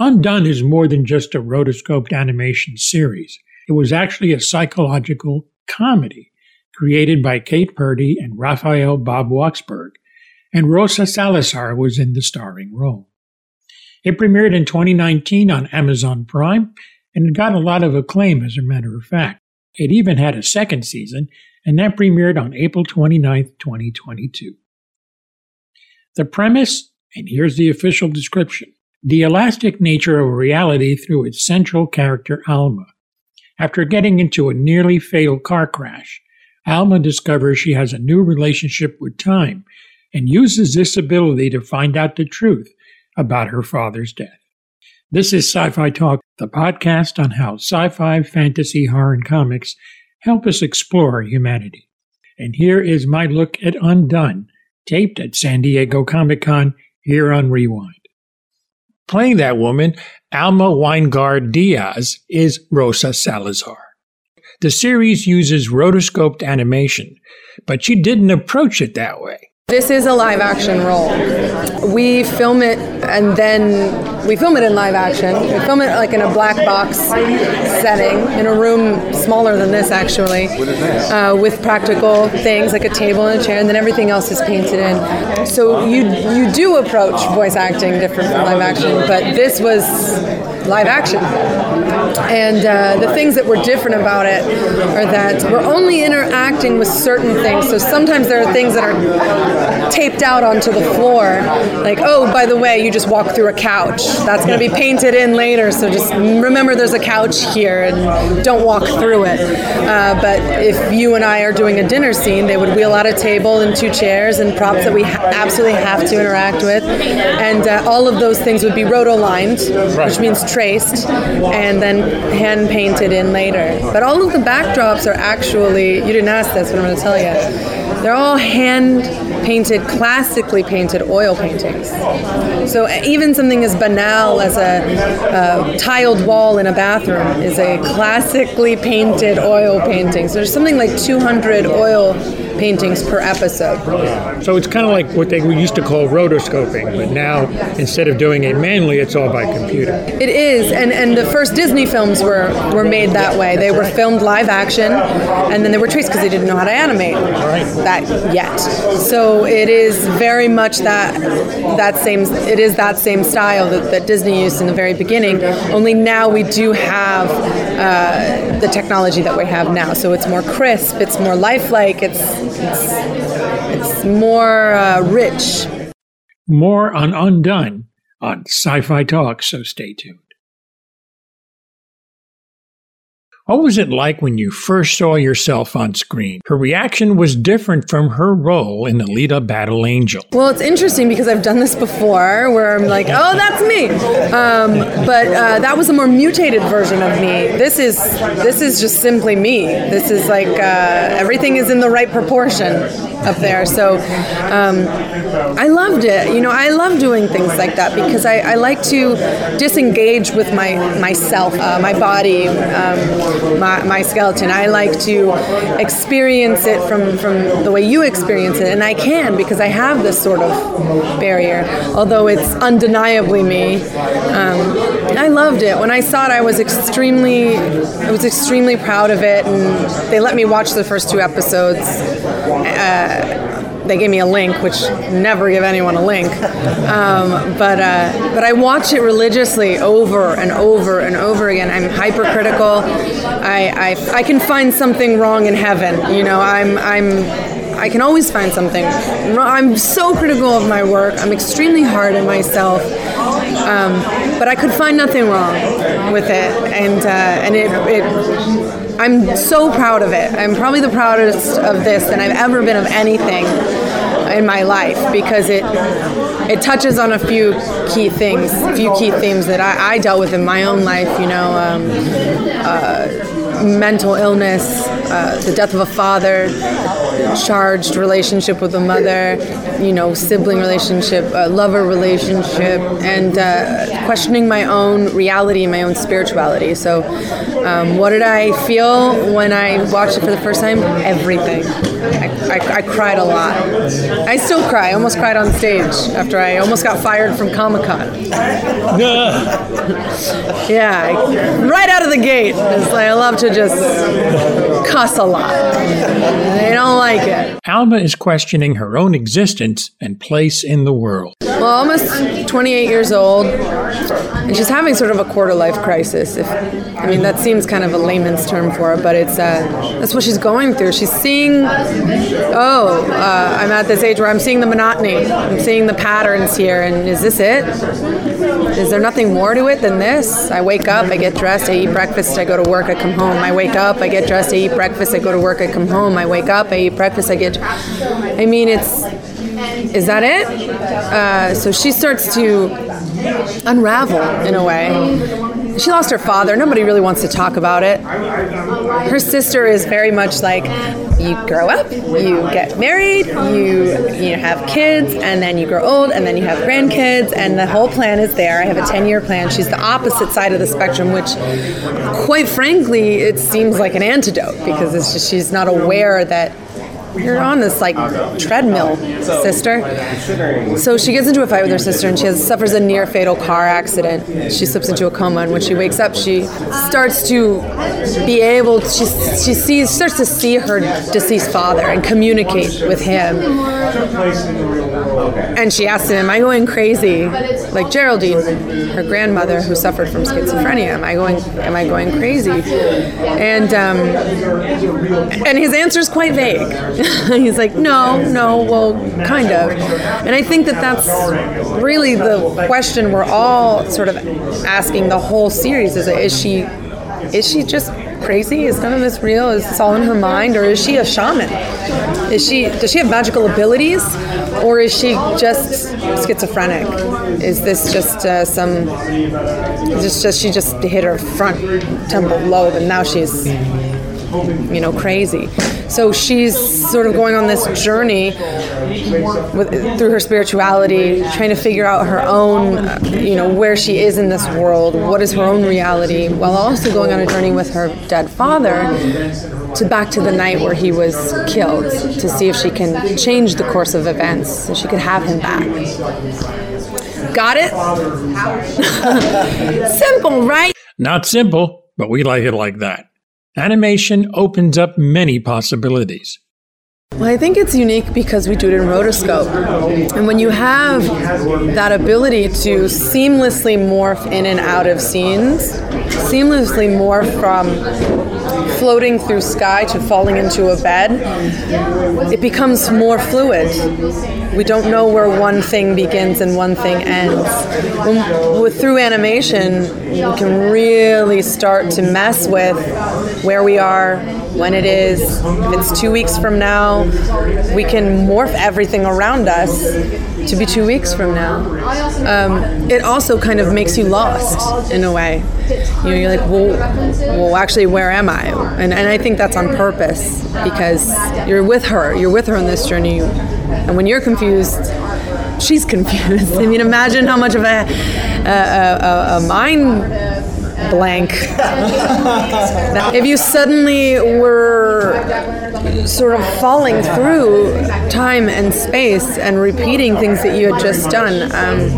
Undone is more than just a rotoscoped animation series. It was actually a psychological comedy created by Kate Purdy and Raphael Bob Waksberg, and Rosa Salazar was in the starring role. It premiered in 2019 on Amazon Prime, and it got a lot of acclaim as a matter of fact. It even had a second season, and that premiered on April 29, 2022. The premise, and here's the official description the elastic nature of reality through its central character, Alma. After getting into a nearly fatal car crash, Alma discovers she has a new relationship with time and uses this ability to find out the truth about her father's death. This is Sci Fi Talk, the podcast on how sci fi, fantasy, horror, and comics help us explore humanity. And here is my look at Undone, taped at San Diego Comic Con here on Rewind. Playing that woman, Alma Winograd Diaz, is Rosa Salazar. The series uses rotoscoped animation, but she didn't approach it that way. This is a live action role. We film it and then we film it in live action. We film it like in a black box setting in a room smaller than this actually, uh, with practical things like a table and a chair, and then everything else is painted in. So you you do approach voice acting different from live action, but this was live action. And uh, the things that were different about it are that we're only interacting with certain things. So sometimes there are things that are taped out onto the floor, like, oh, by the way, you just walk through a couch. That's going to be painted in later. So just remember there's a couch here and don't walk through it. Uh, but if you and I are doing a dinner scene, they would wheel out a table and two chairs and props that we ha- absolutely have to interact with. And uh, all of those things would be roto lined, which means traced and then hand painted in later. But all of the backdrops are actually, you didn't ask this, but I'm going to tell you. They're all hand painted, classically painted oil paintings. So even something as banal as a, a tiled wall in a bathroom is a classically painted oil painting. So there's something like 200 oil paintings per episode. So it's kind of like what they used to call rotoscoping, but now instead of doing it manually, it's all by computer. It is, and and the first Disney films were were made that way. They were filmed live action, and then they were traced because they didn't know how to animate that yet. So it is very much that that same. It is that same style that, that Disney used in the very beginning. Only now we do have uh, the technology that we have now, so it's more crisp, it's more lifelike, it's it's, it's more uh, rich. More on Undone on Sci Fi Talk, so stay tuned. What was it like when you first saw yourself on screen? Her reaction was different from her role in Alita Battle Angel. Well, it's interesting because I've done this before where I'm like, oh, that's me. Um, but uh, that was a more mutated version of me. This is this is just simply me. This is like uh, everything is in the right proportion up there. So um, I loved it. You know, I love doing things like that because I, I like to disengage with my myself, uh, my body. Um, my, my skeleton. I like to experience it from, from the way you experience it, and I can because I have this sort of barrier, although it's undeniably me. Um, I loved it. When I saw it, I was extremely, I was extremely proud of it, and they let me watch the first two episodes. Uh, they gave me a link, which never give anyone a link. Um, but uh, but I watch it religiously over and over and over again. I'm hypercritical. I, I I can find something wrong in heaven. You know, I'm I'm. I can always find something. I'm so critical of my work. I'm extremely hard on myself. Um, but I could find nothing wrong with it, and uh, and it, it I'm so proud of it. I'm probably the proudest of this than I've ever been of anything in my life because it it touches on a few key things, a few key themes that I, I dealt with in my own life. You know, um, uh, mental illness, uh, the death of a father, charged relationship with a mother, you know, sibling relationship, uh, lover relationship, and uh, questioning my own reality and my own spirituality. So, um, what did I feel when I watched it for the first time? Everything. I, I, I cried a lot. I still cry. I almost cried on stage after I almost got fired from Comic Con. yeah, I, right out of the gate. It's like I love to just cuss a lot. I don't like it. Alma is questioning her own existence and place in the world. Well, almost 28 years old, and she's having sort of a quarter life crisis. If I mean, that seems kind of a layman's term for it, but it's uh, that's what she's going through. She's seeing, oh, uh, I'm at this age where I'm seeing the monotony. I'm seeing the patterns here, and is this it? Is there nothing more to it than this? I wake up, I get dressed, I eat breakfast, I go to work, I come home. I wake up, I get dressed, I eat breakfast, I go to work, I come home. I wake up, I eat breakfast, I get. I mean, it's. Is that it? Uh, so she starts to unravel in a way. She lost her father. Nobody really wants to talk about it. Her sister is very much like you grow up, you get married, you you have kids, and then you grow old, and then you have grandkids, and the whole plan is there. I have a 10 year plan. She's the opposite side of the spectrum, which, quite frankly, it seems like an antidote because it's just she's not aware that you're on this like treadmill, sister. So she gets into a fight with her sister, and she has, suffers a near fatal car accident. She slips into a coma, and when she wakes up, she starts to be able. She she sees starts to see her deceased father and communicate with him. And she asks him, "Am I going crazy, like Geraldine, her grandmother who suffered from schizophrenia? Am I going? Am I going crazy?" And um, and his answer is quite vague. He's like, no, no, well, kind of. And I think that that's really the question we're all sort of asking the whole series: is is she, is she just crazy? Is none of this real? Is this all in her mind, or is she a shaman? Is she does she have magical abilities, or is she just schizophrenic? Is this just uh, some? Is this just she just hit her front temple lobe and now she's you know crazy? So she's sort of going on this journey with, through her spirituality, trying to figure out her own, you know, where she is in this world, what is her own reality, while also going on a journey with her dead father to back to the night where he was killed to see if she can change the course of events so she could have him back. Got it? simple, right? Not simple, but we like it like that. Animation opens up many possibilities. Well, I think it's unique because we do it in rotoscope. And when you have that ability to seamlessly morph in and out of scenes, seamlessly morph from floating through sky to falling into a bed, it becomes more fluid. We don't know where one thing begins and one thing ends. When, with, through animation, we can really start to mess with where we are, when it is. If it's two weeks from now, we can morph everything around us to be two weeks from now. Um, it also kind of makes you lost in a way. You know, you're like, well, well, actually, where am I? And, and I think that's on purpose because you're with her. You're with her on this journey. And when you're confused, she's confused. I mean, imagine how much of a, a, a, a mind blank. if you suddenly were sort of falling through time and space and repeating things that you had just done, um,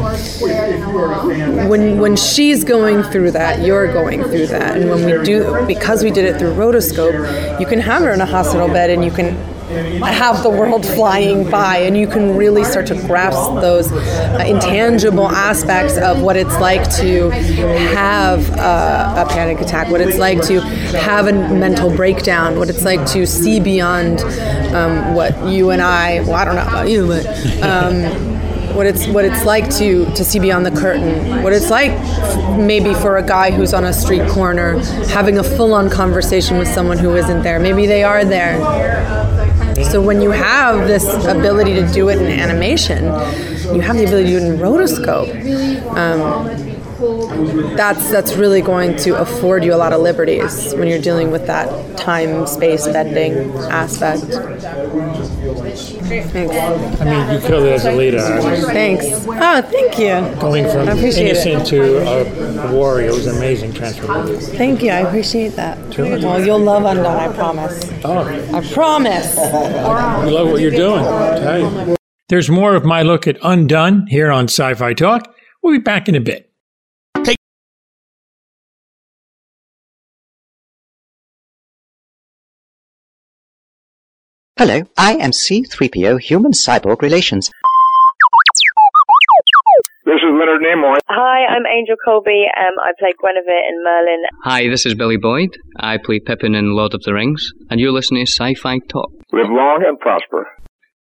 when when she's going through that, you're going through that, and when we do, because we did it through rotoscope, you can have her in a hospital bed and you can have the world flying by, and you can really start to grasp those uh, intangible aspects of what it's like to have a panic attack, what it's like to have a mental breakdown, what it's like to see beyond um, what you and I, well, I don't know about you, but. Um, what it's what it's like to to see beyond the curtain what it's like maybe for a guy who's on a street corner having a full-on conversation with someone who isn't there maybe they are there so when you have this ability to do it in animation, you have the ability to do it in rotoscope. Um, that's that's really going to afford you a lot of liberties when you're dealing with that time space bending aspect. Thanks. I mean, you killed it as Alita. Thanks. Oh, thank you. Going from innocent it. to a warrior was an amazing transformation. Thank you. I appreciate that. Sure. Well, you'll love Undone, I promise. Oh. I promise. We love what you're doing. There's more of my look at Undone here on Sci Fi Talk. We'll be back in a bit. Hello, I am C3PO Human Cyborg Relations. This is Leonard Nimoy. Hi, I'm Angel Coulby. Um, I play Guinevere in Merlin. Hi, this is Billy Boyd. I play Pippin in Lord of the Rings, and you're listening to Sci-Fi Talk. Live long and prosper.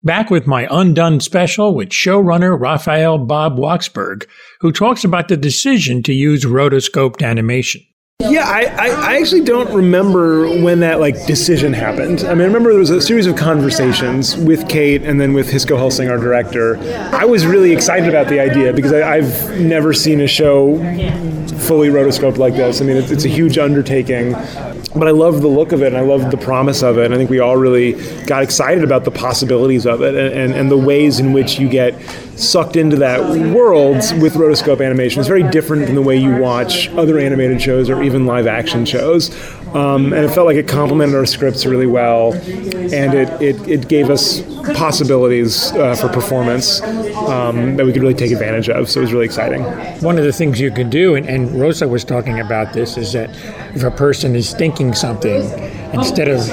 Back with my Undone special with showrunner Raphael Bob Waksberg, who talks about the decision to use rotoscoped animation. Yeah, I, I, I, actually don't remember when that like decision happened. I mean, I remember there was a series of conversations with Kate and then with Hisko Hulsing, our director. I was really excited about the idea because I, have never seen a show fully rotoscoped like this. I mean, it's, it's a huge undertaking but I love the look of it and I love the promise of it. And I think we all really got excited about the possibilities of it and, and, and, the ways in which you get sucked into that world with rotoscope animation. It's very different than the way you watch other animated shows or even live action shows. Um, and it felt like it complemented our scripts really well, and it, it, it gave us possibilities uh, for performance um, that we could really take advantage of. So it was really exciting. One of the things you can do, and, and Rosa was talking about this, is that if a person is thinking something, instead of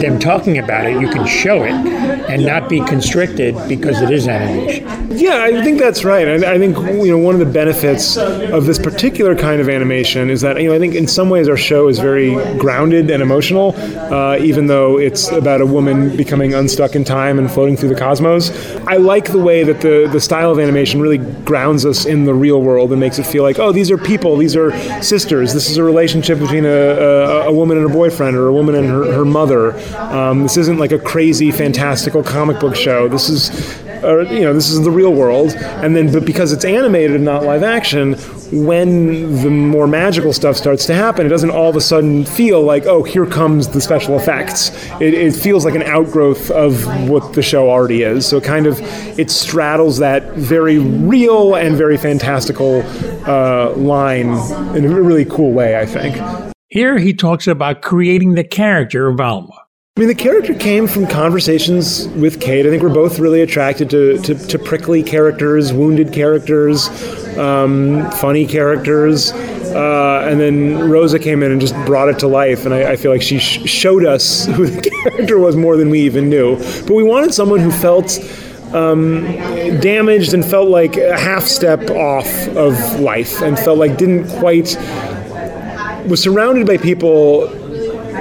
them talking about it, you can show it and not be constricted because it is animation. Yeah, I think that's right. I, I think you know one of the benefits of this particular kind of animation is that you know I think in some ways our show is very grounded and emotional, uh, even though it's about a woman becoming unstuck in time and floating through the cosmos. I like the way that the the style of animation really grounds us in the real world and makes it feel like oh these are people, these are sisters. This is a relationship between a, a, a woman and a boyfriend or a woman and her, her mother. Um, this isn't like a crazy fantastical comic book show. This is or you know this is the real world and then but because it's animated and not live action when the more magical stuff starts to happen it doesn't all of a sudden feel like oh here comes the special effects it, it feels like an outgrowth of what the show already is so it kind of it straddles that very real and very fantastical uh, line in a really cool way i think here he talks about creating the character of alma I mean, the character came from conversations with Kate. I think we're both really attracted to, to, to prickly characters, wounded characters, um, funny characters. Uh, and then Rosa came in and just brought it to life. And I, I feel like she sh- showed us who the character was more than we even knew. But we wanted someone who felt. Um, damaged and felt like a half step off of life and felt like didn't quite was surrounded by people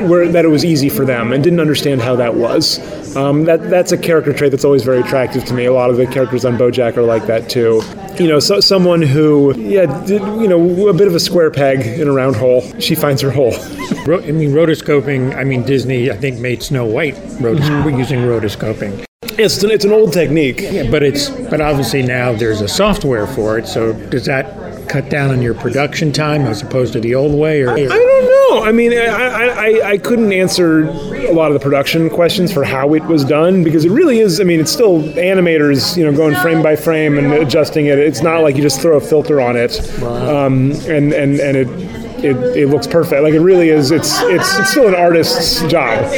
where, that it was easy for them and didn't understand how that was. Um, that that's a character trait that's always very attractive to me. A lot of the characters on BoJack are like that too. You know, so, someone who, yeah, did, you know, a bit of a square peg in a round hole. She finds her hole. I mean, rotoscoping. I mean, Disney, I think, made Snow White rotos- mm-hmm. using rotoscoping. It's an, it's an old technique. Yeah, but it's but obviously now there's a software for it. So does that cut down on your production time as opposed to the old way? Or I, I don't know. I mean, I, I, I couldn't answer a lot of the production questions for how it was done because it really is. I mean, it's still animators, you know, going frame by frame and adjusting it. It's not like you just throw a filter on it, wow. um, and and and it it, it looks perfect. Like it really is. It's it's it's still an artist's job.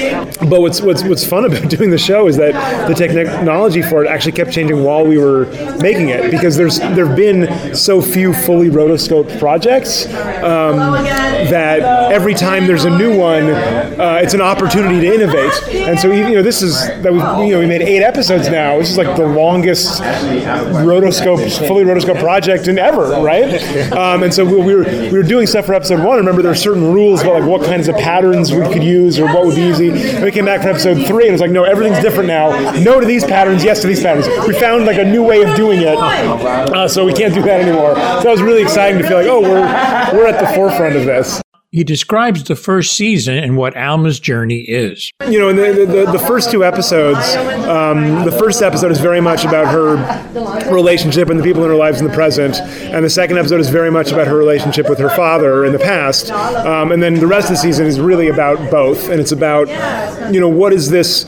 But what's what's what's fun about doing the show is that the technology for it actually kept changing while we were making it because there's there've been so few fully rotoscoped projects um, that every time there's a new one, uh, it's an opportunity to innovate. And so you know this is that we you know we made eight episodes now. This is like the longest rotoscope fully rotoscope project in ever, right? Um, and so we, we were we were doing stuff for episode episode one, remember there are certain rules about like what kinds of patterns we could use or what would be easy. And we came back from episode three and it was like, no, everything's different now. No to these patterns, yes to these patterns. We found like a new way of doing it, uh, so we can't do that anymore. So that was really exciting to feel like, oh, we're we're at the forefront of this. He describes the first season and what Alma's journey is. You know, the, the, the first two episodes, um, the first episode is very much about her relationship and the people in her lives in the present, and the second episode is very much about her relationship with her father in the past. Um, and then the rest of the season is really about both, and it's about, you know, what is this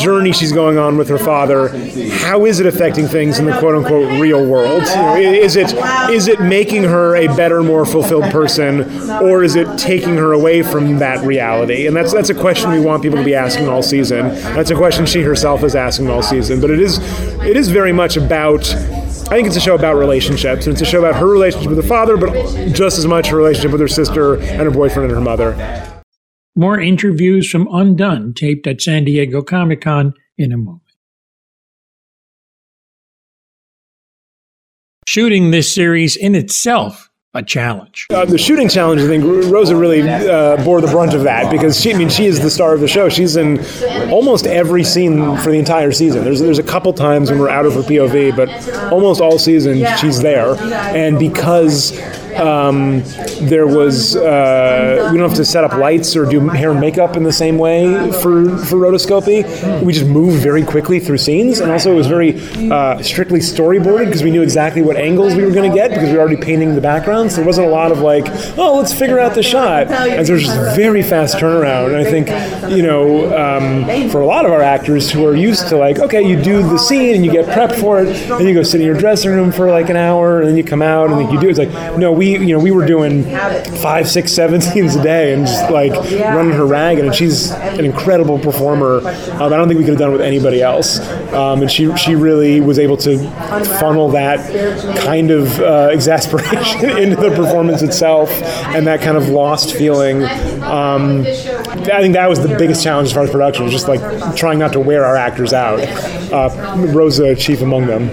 journey she's going on with her father? How is it affecting things in the quote unquote real world? You know, is it is it making her a better, more fulfilled person, or is it taking her away from that reality? And that's that's a question we want people to be asking all season. That's a question she herself is asking all season. But it is it is very much about I think it's a show about relationships, and it's a show about her relationship with her father, but just as much her relationship with her sister and her boyfriend and her mother. More interviews from Undone taped at San Diego Comic Con in a moment. Shooting this series in itself a challenge. Uh, the shooting challenge, I think Rosa really uh, bore the brunt of that because she, I mean, she is the star of the show. She's in almost every scene for the entire season. There's there's a couple times when we're out of her POV, but almost all season she's there, and because um, there was uh, we don't have to set up lights or do hair and makeup in the same way for for rotoscopy. We just moved very quickly through scenes, and also it was very uh, strictly storyboarded because we knew exactly what angles we were going to get because we were already painting the background. So there wasn't a lot of like, oh, let's figure out the shot. And so it was just very fast turnaround. And I think you know um, for a lot of our actors who are used to like, okay, you do the scene and you get prepped for it, and you go sit in your dressing room for like an hour, and then you come out and you do. It's like no, we we you know we were doing five, six, seven scenes a day and just like running her ragged. And she's an incredible performer. Um, I don't think we could have done it with anybody else. Um, and she she really was able to funnel that kind of uh, exasperation into the performance itself and that kind of lost feeling. Um, I think that was the biggest challenge as far as production, was just like trying not to wear our actors out. Uh, Rosa, chief among them,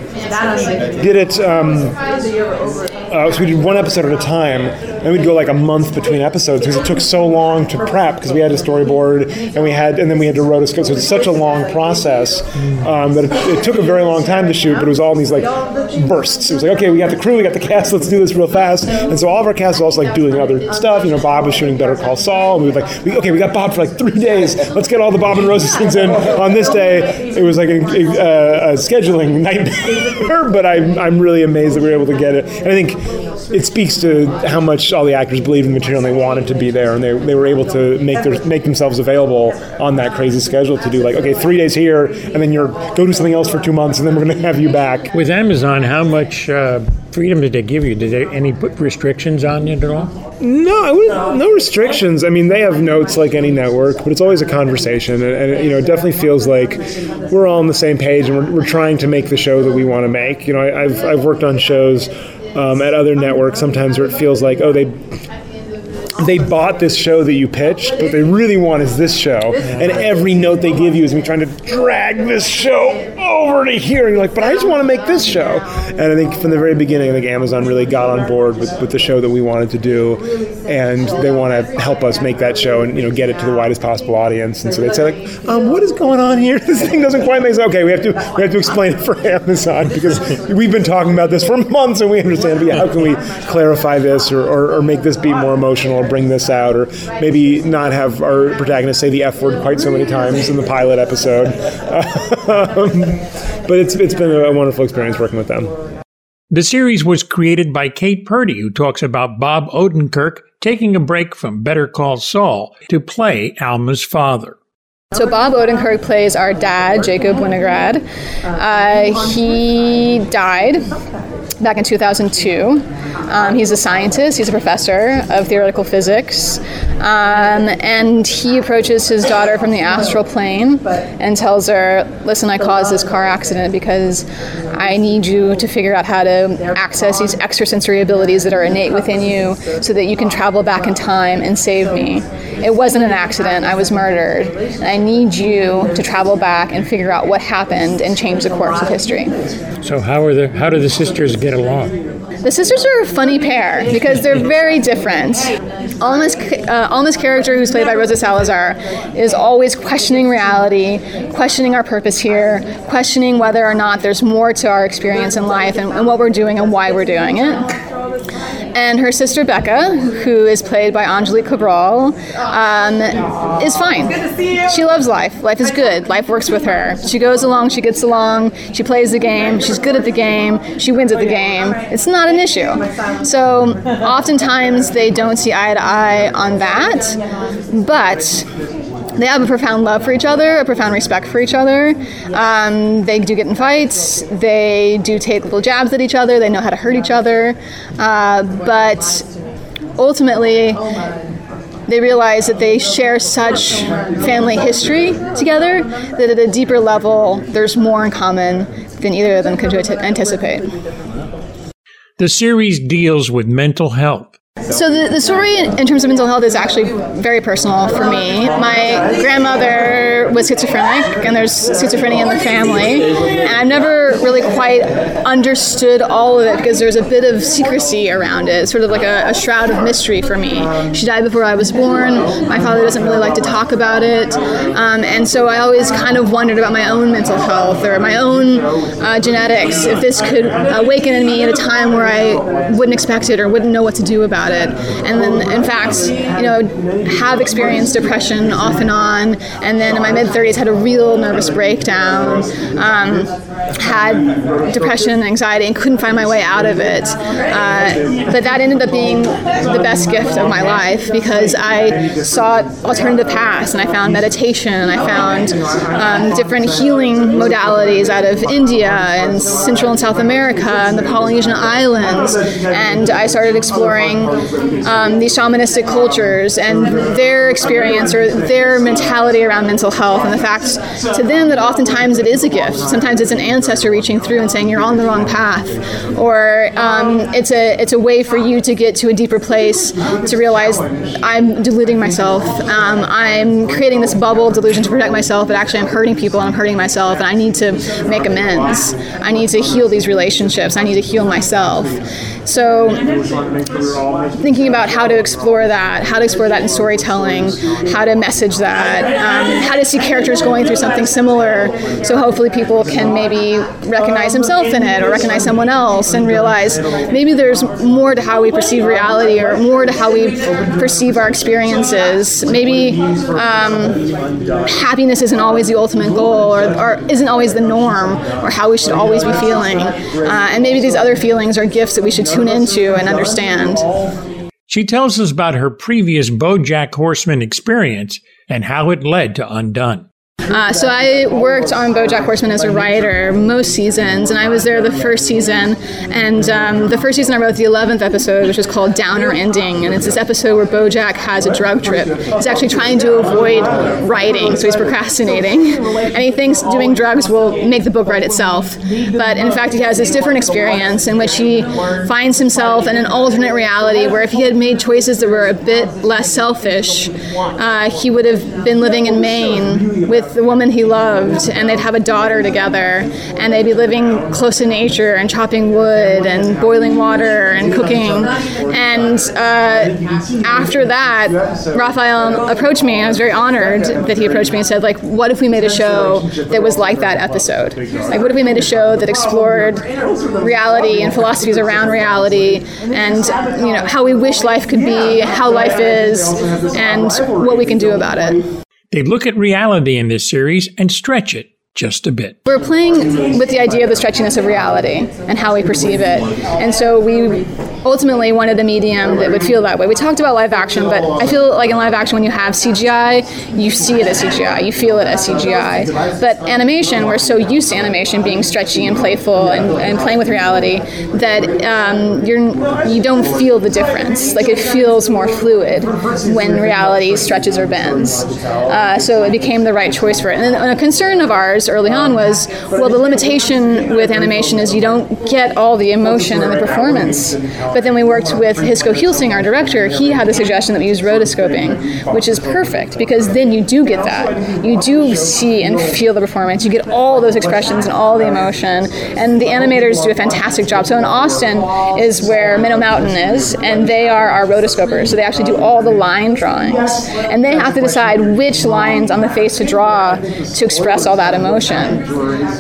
did it. Um, uh, so we did one episode at a time, and we'd go like a month between episodes because it took so long to prep because we had a storyboard and we had, and then we had to rotoscope. So it's such a long process um, that it, it, took a very long time to shoot. But it was all in these like bursts. It was like, okay, we got the crew, we got the cast, let's do this real fast. And so all of our cast was also like doing other stuff. You know, Bob was shooting Better Call Saul. And we were like, we, okay, we got Bob for like three days. Let's get all the Bob and Rosa scenes in on this day. It was like a, a, a scheduling nightmare, but I'm I'm really amazed that we were able to get it. And I think it speaks to how much all the actors believed in the material and they wanted to be there and they, they were able to make their make themselves available on that crazy schedule to do like okay three days here and then you're go do something else for two months and then we're going to have you back. With amazon how much uh, freedom did they give you? Did they any put restrictions on you at all? No no restrictions. I mean they have notes like any network but it's always a conversation and, and you know it definitely feels like we're all on the same page and we're, we're trying to make the show that we want to make. You know I, I've, I've worked on shows um, at other networks sometimes where it feels like oh they they bought this show that you pitched, but they really want is this show. And every note they give you is me trying to drag this show over to here. And you're like, but I just want to make this show. And I think from the very beginning, I think Amazon really got on board with, with the show that we wanted to do. And they want to help us make that show and, you know, get it to the widest possible audience. And so they'd say, like, um, what is going on here? This thing doesn't quite make sense. Okay, we have to we have to explain it for Amazon because we've been talking about this for months and we understand. But yeah, how can we clarify this or, or, or make this be more emotional? Bring this out, or maybe not have our protagonist say the F word quite so many times in the pilot episode. um, but it's, it's been a wonderful experience working with them. The series was created by Kate Purdy, who talks about Bob Odenkirk taking a break from Better Call Saul to play Alma's father. So Bob Odenkirk plays our dad, Jacob Winograd. Uh, he died back in 2002. Um, he's a scientist, he's a professor of theoretical physics, um, and he approaches his daughter from the astral plane and tells her, Listen, I caused this car accident because I need you to figure out how to access these extrasensory abilities that are innate within you so that you can travel back in time and save me. It wasn't an accident, I was murdered. And I need you to travel back and figure out what happened and change the course of history. So, how, are the, how do the sisters get along? The sisters are a funny pair because they're very different. Alma's, uh, Alma's character, who's played by Rosa Salazar, is always questioning reality, questioning our purpose here, questioning whether or not there's more to our experience in life and, and what we're doing and why we're doing it. And her sister Becca, who is played by Angelique Cabral, um, is fine. She loves life. Life is good. Life works with her. She goes along, she gets along, she plays the game, she's good at the game, she wins at the game. It's not an issue. So oftentimes they don't see eye to eye on that, but they have a profound love for each other, a profound respect for each other. Um, they do get in fights. They do take little jabs at each other. They know how to hurt each other. Uh, but ultimately, they realize that they share such family history together that at a deeper level, there's more in common than either of them could anticipate. The series deals with mental health so the, the story in terms of mental health is actually very personal for me. My grandmother was schizophrenic, and there's schizophrenia in the family, and I've never really quite understood all of it because there's a bit of secrecy around it, sort of like a, a shroud of mystery for me. She died before I was born. My father doesn't really like to talk about it, um, and so I always kind of wondered about my own mental health or my own uh, genetics. If this could awaken in me at a time where I wouldn't expect it or wouldn't know what to do about it. And then, in fact, you know, have experienced depression off and on. And then in my mid 30s, had a real nervous breakdown. Um, had depression and anxiety and couldn't find my way out of it. Uh, but that ended up being the best gift of my life because I sought alternative paths and I found meditation and I found um, different healing modalities out of India and Central and South America and the Polynesian Islands. And I started exploring um, these shamanistic cultures and their experience or their mentality around mental health and the fact to them that oftentimes it is a gift. Sometimes it's an ancestor reaching through and saying you're on the wrong path, or um, it's a it's a way for you to get to a deeper place to realize I'm deluding myself. Um, I'm creating this bubble delusion to protect myself, but actually I'm hurting people and I'm hurting myself, and I need to make amends. I need to heal these relationships. I need to heal myself. So, thinking about how to explore that, how to explore that in storytelling, how to message that, um, how to see characters going through something similar, so hopefully people can maybe recognize himself in it or recognize someone else and realize maybe there's more to how we perceive reality or more to how we perceive our experiences. Maybe um, happiness isn't always the ultimate goal or, or, isn't always the norm or how we should always be feeling. Uh, and maybe these other feelings are gifts that we should tune into and understand. She tells us about her previous Bojack Horseman experience and how it led to Undone. Uh, so I worked on BoJack Horseman as a writer most seasons, and I was there the first season. And um, the first season, I wrote the eleventh episode, which is called Downer Ending, and it's this episode where BoJack has a drug trip. He's actually trying to avoid writing, so he's procrastinating, and he thinks doing drugs will make the book write itself. But in fact, he has this different experience in which he finds himself in an alternate reality where if he had made choices that were a bit less selfish, uh, he would have been living in Maine with the woman he loved, and they'd have a daughter together, and they'd be living close to nature and chopping wood and boiling water and cooking. And uh, after that, Raphael approached me. and I was very honored that he approached me and said, like, what if we made a show that was like that episode? Like, what if we made a show that explored reality and philosophies around reality, and you know how we wish life could be, how life is, and what we can do about it. They look at reality in this series and stretch it just a bit. We're playing with the idea of the stretchiness of reality and how we perceive it. And so we ultimately wanted a medium that would feel that way. We talked about live action, but I feel like in live action, when you have CGI, you see it as CGI, you feel it as CGI. But animation, we're so used to animation being stretchy and playful and, and playing with reality that um, you're you don't feel the difference. Like it feels more fluid when reality stretches or bends. Uh, so it became the right choice for it. And a concern of ours early on was, well, the limitation with animation is you don't get all the emotion and the performance but then we worked with Hisko Hulsing, our director. He had the suggestion that we use rotoscoping, which is perfect because then you do get that. You do see and feel the performance. You get all those expressions and all the emotion. And the animators do a fantastic job. So in Austin is where Minnow Mountain is, and they are our rotoscopers. So they actually do all the line drawings. And they have to decide which lines on the face to draw to express all that emotion emotion,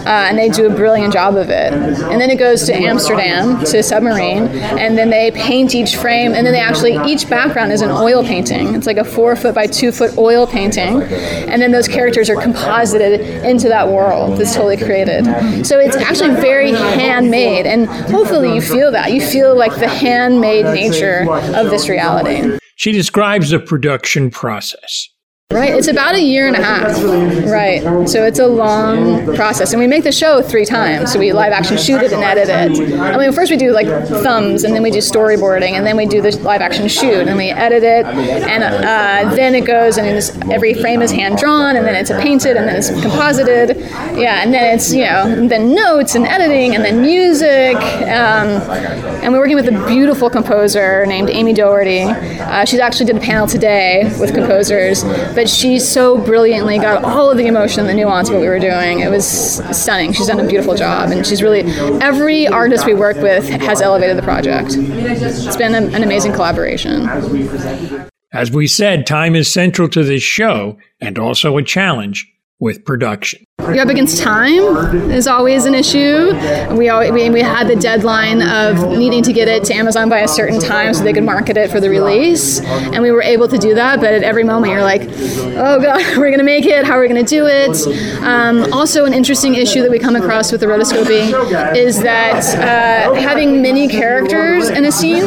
uh, and they do a brilliant job of it. And then it goes to Amsterdam to Submarine, and then they paint each frame, and then they actually each background is an oil painting. It's like a four foot by two foot oil painting, and then those characters are composited into that world that's totally created. So it's actually very handmade, and hopefully you feel that. You feel like the handmade nature of this reality. She describes the production process. Right, it's about a year and a half. Right, so it's a long process, and we make the show three times. So we live action shoot it and edit it. I mean, first we do like thumbs, and then we do storyboarding, and then we do the live action shoot, and we edit it, and uh, then it goes, and every frame is hand drawn, and then it's painted, and then it's composited. Yeah, and then it's you know then notes and editing, and then music. Um, and we're working with a beautiful composer named Amie Doherty. Uh, she's actually did a panel today with composers, but she so brilliantly got all of the emotion, and the nuance of what we were doing. It was stunning. She's done a beautiful job, and she's really every artist we work with has elevated the project. It's been a, an amazing collaboration. As we said, time is central to this show and also a challenge with production. You're up against time is always an issue. We, always, we we had the deadline of needing to get it to Amazon by a certain time so they could market it for the release, and we were able to do that. But at every moment, you're like, "Oh God, we're going to make it. How are we going to do it?" Um, also, an interesting issue that we come across with the rotoscoping is that uh, having many characters in a scene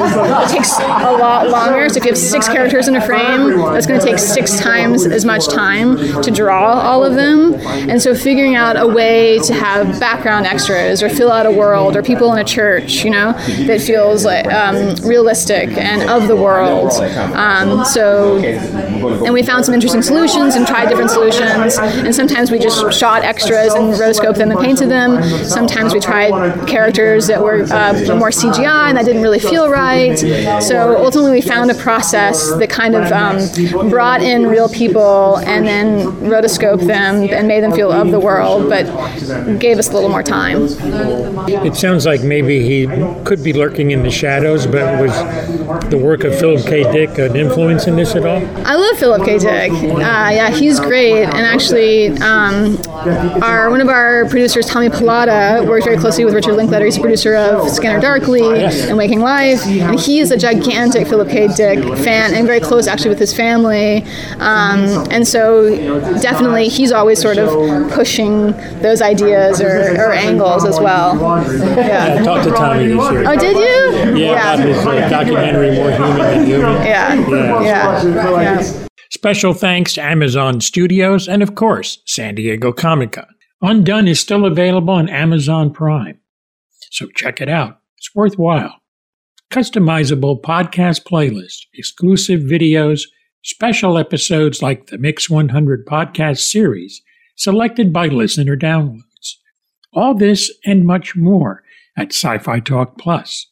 takes a lot longer. So if you have six characters in a frame, that's going to take six times as much time to draw all of them, and so figuring out a way to have background extras or fill out a world or people in a church, you know, that feels like um, realistic and of the world. Um, so, and we found some interesting solutions and tried different solutions. And sometimes we just shot extras and rotoscoped them and painted them. Sometimes we tried characters that were uh, more CGI and that didn't really feel right. So ultimately, we found a process that kind of um, brought in real people and then rotoscoped them and made them feel of the world, but gave us a little more time. It sounds like maybe he could be lurking in the shadows, but was the work of Philip K. Dick an influence in this at all? I love Philip K. Dick. Uh, yeah, he's great. And actually, um, our one of our producers, Tommy Pallotta, works very closely with Richard Linklater. He's a producer of Scanner Darkly and Waking Life, and he is a gigantic Philip K. Dick fan and very close actually with his family. Um, and so, definitely, he's always sort of pushing those ideas or, or angles as well. Yeah, I talked to Tommy this year. Oh, did you? Yeah, about his uh, documentary, More Human Than Human. Yeah. Yeah. Yeah. yeah. Special thanks to Amazon Studios and, of course, San Diego Comic Con. Undone is still available on Amazon Prime, so check it out. It's worthwhile. Customizable podcast playlists, exclusive videos, special episodes like the Mix 100 podcast series, selected by listener downloads. All this and much more at Sci Fi Talk Plus.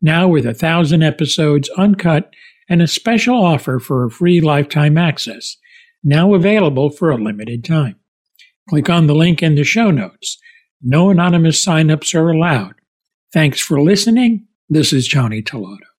Now with a thousand episodes uncut and a special offer for a free lifetime access, now available for a limited time. Click on the link in the show notes. No anonymous signups are allowed. Thanks for listening. This is Tony Tellado.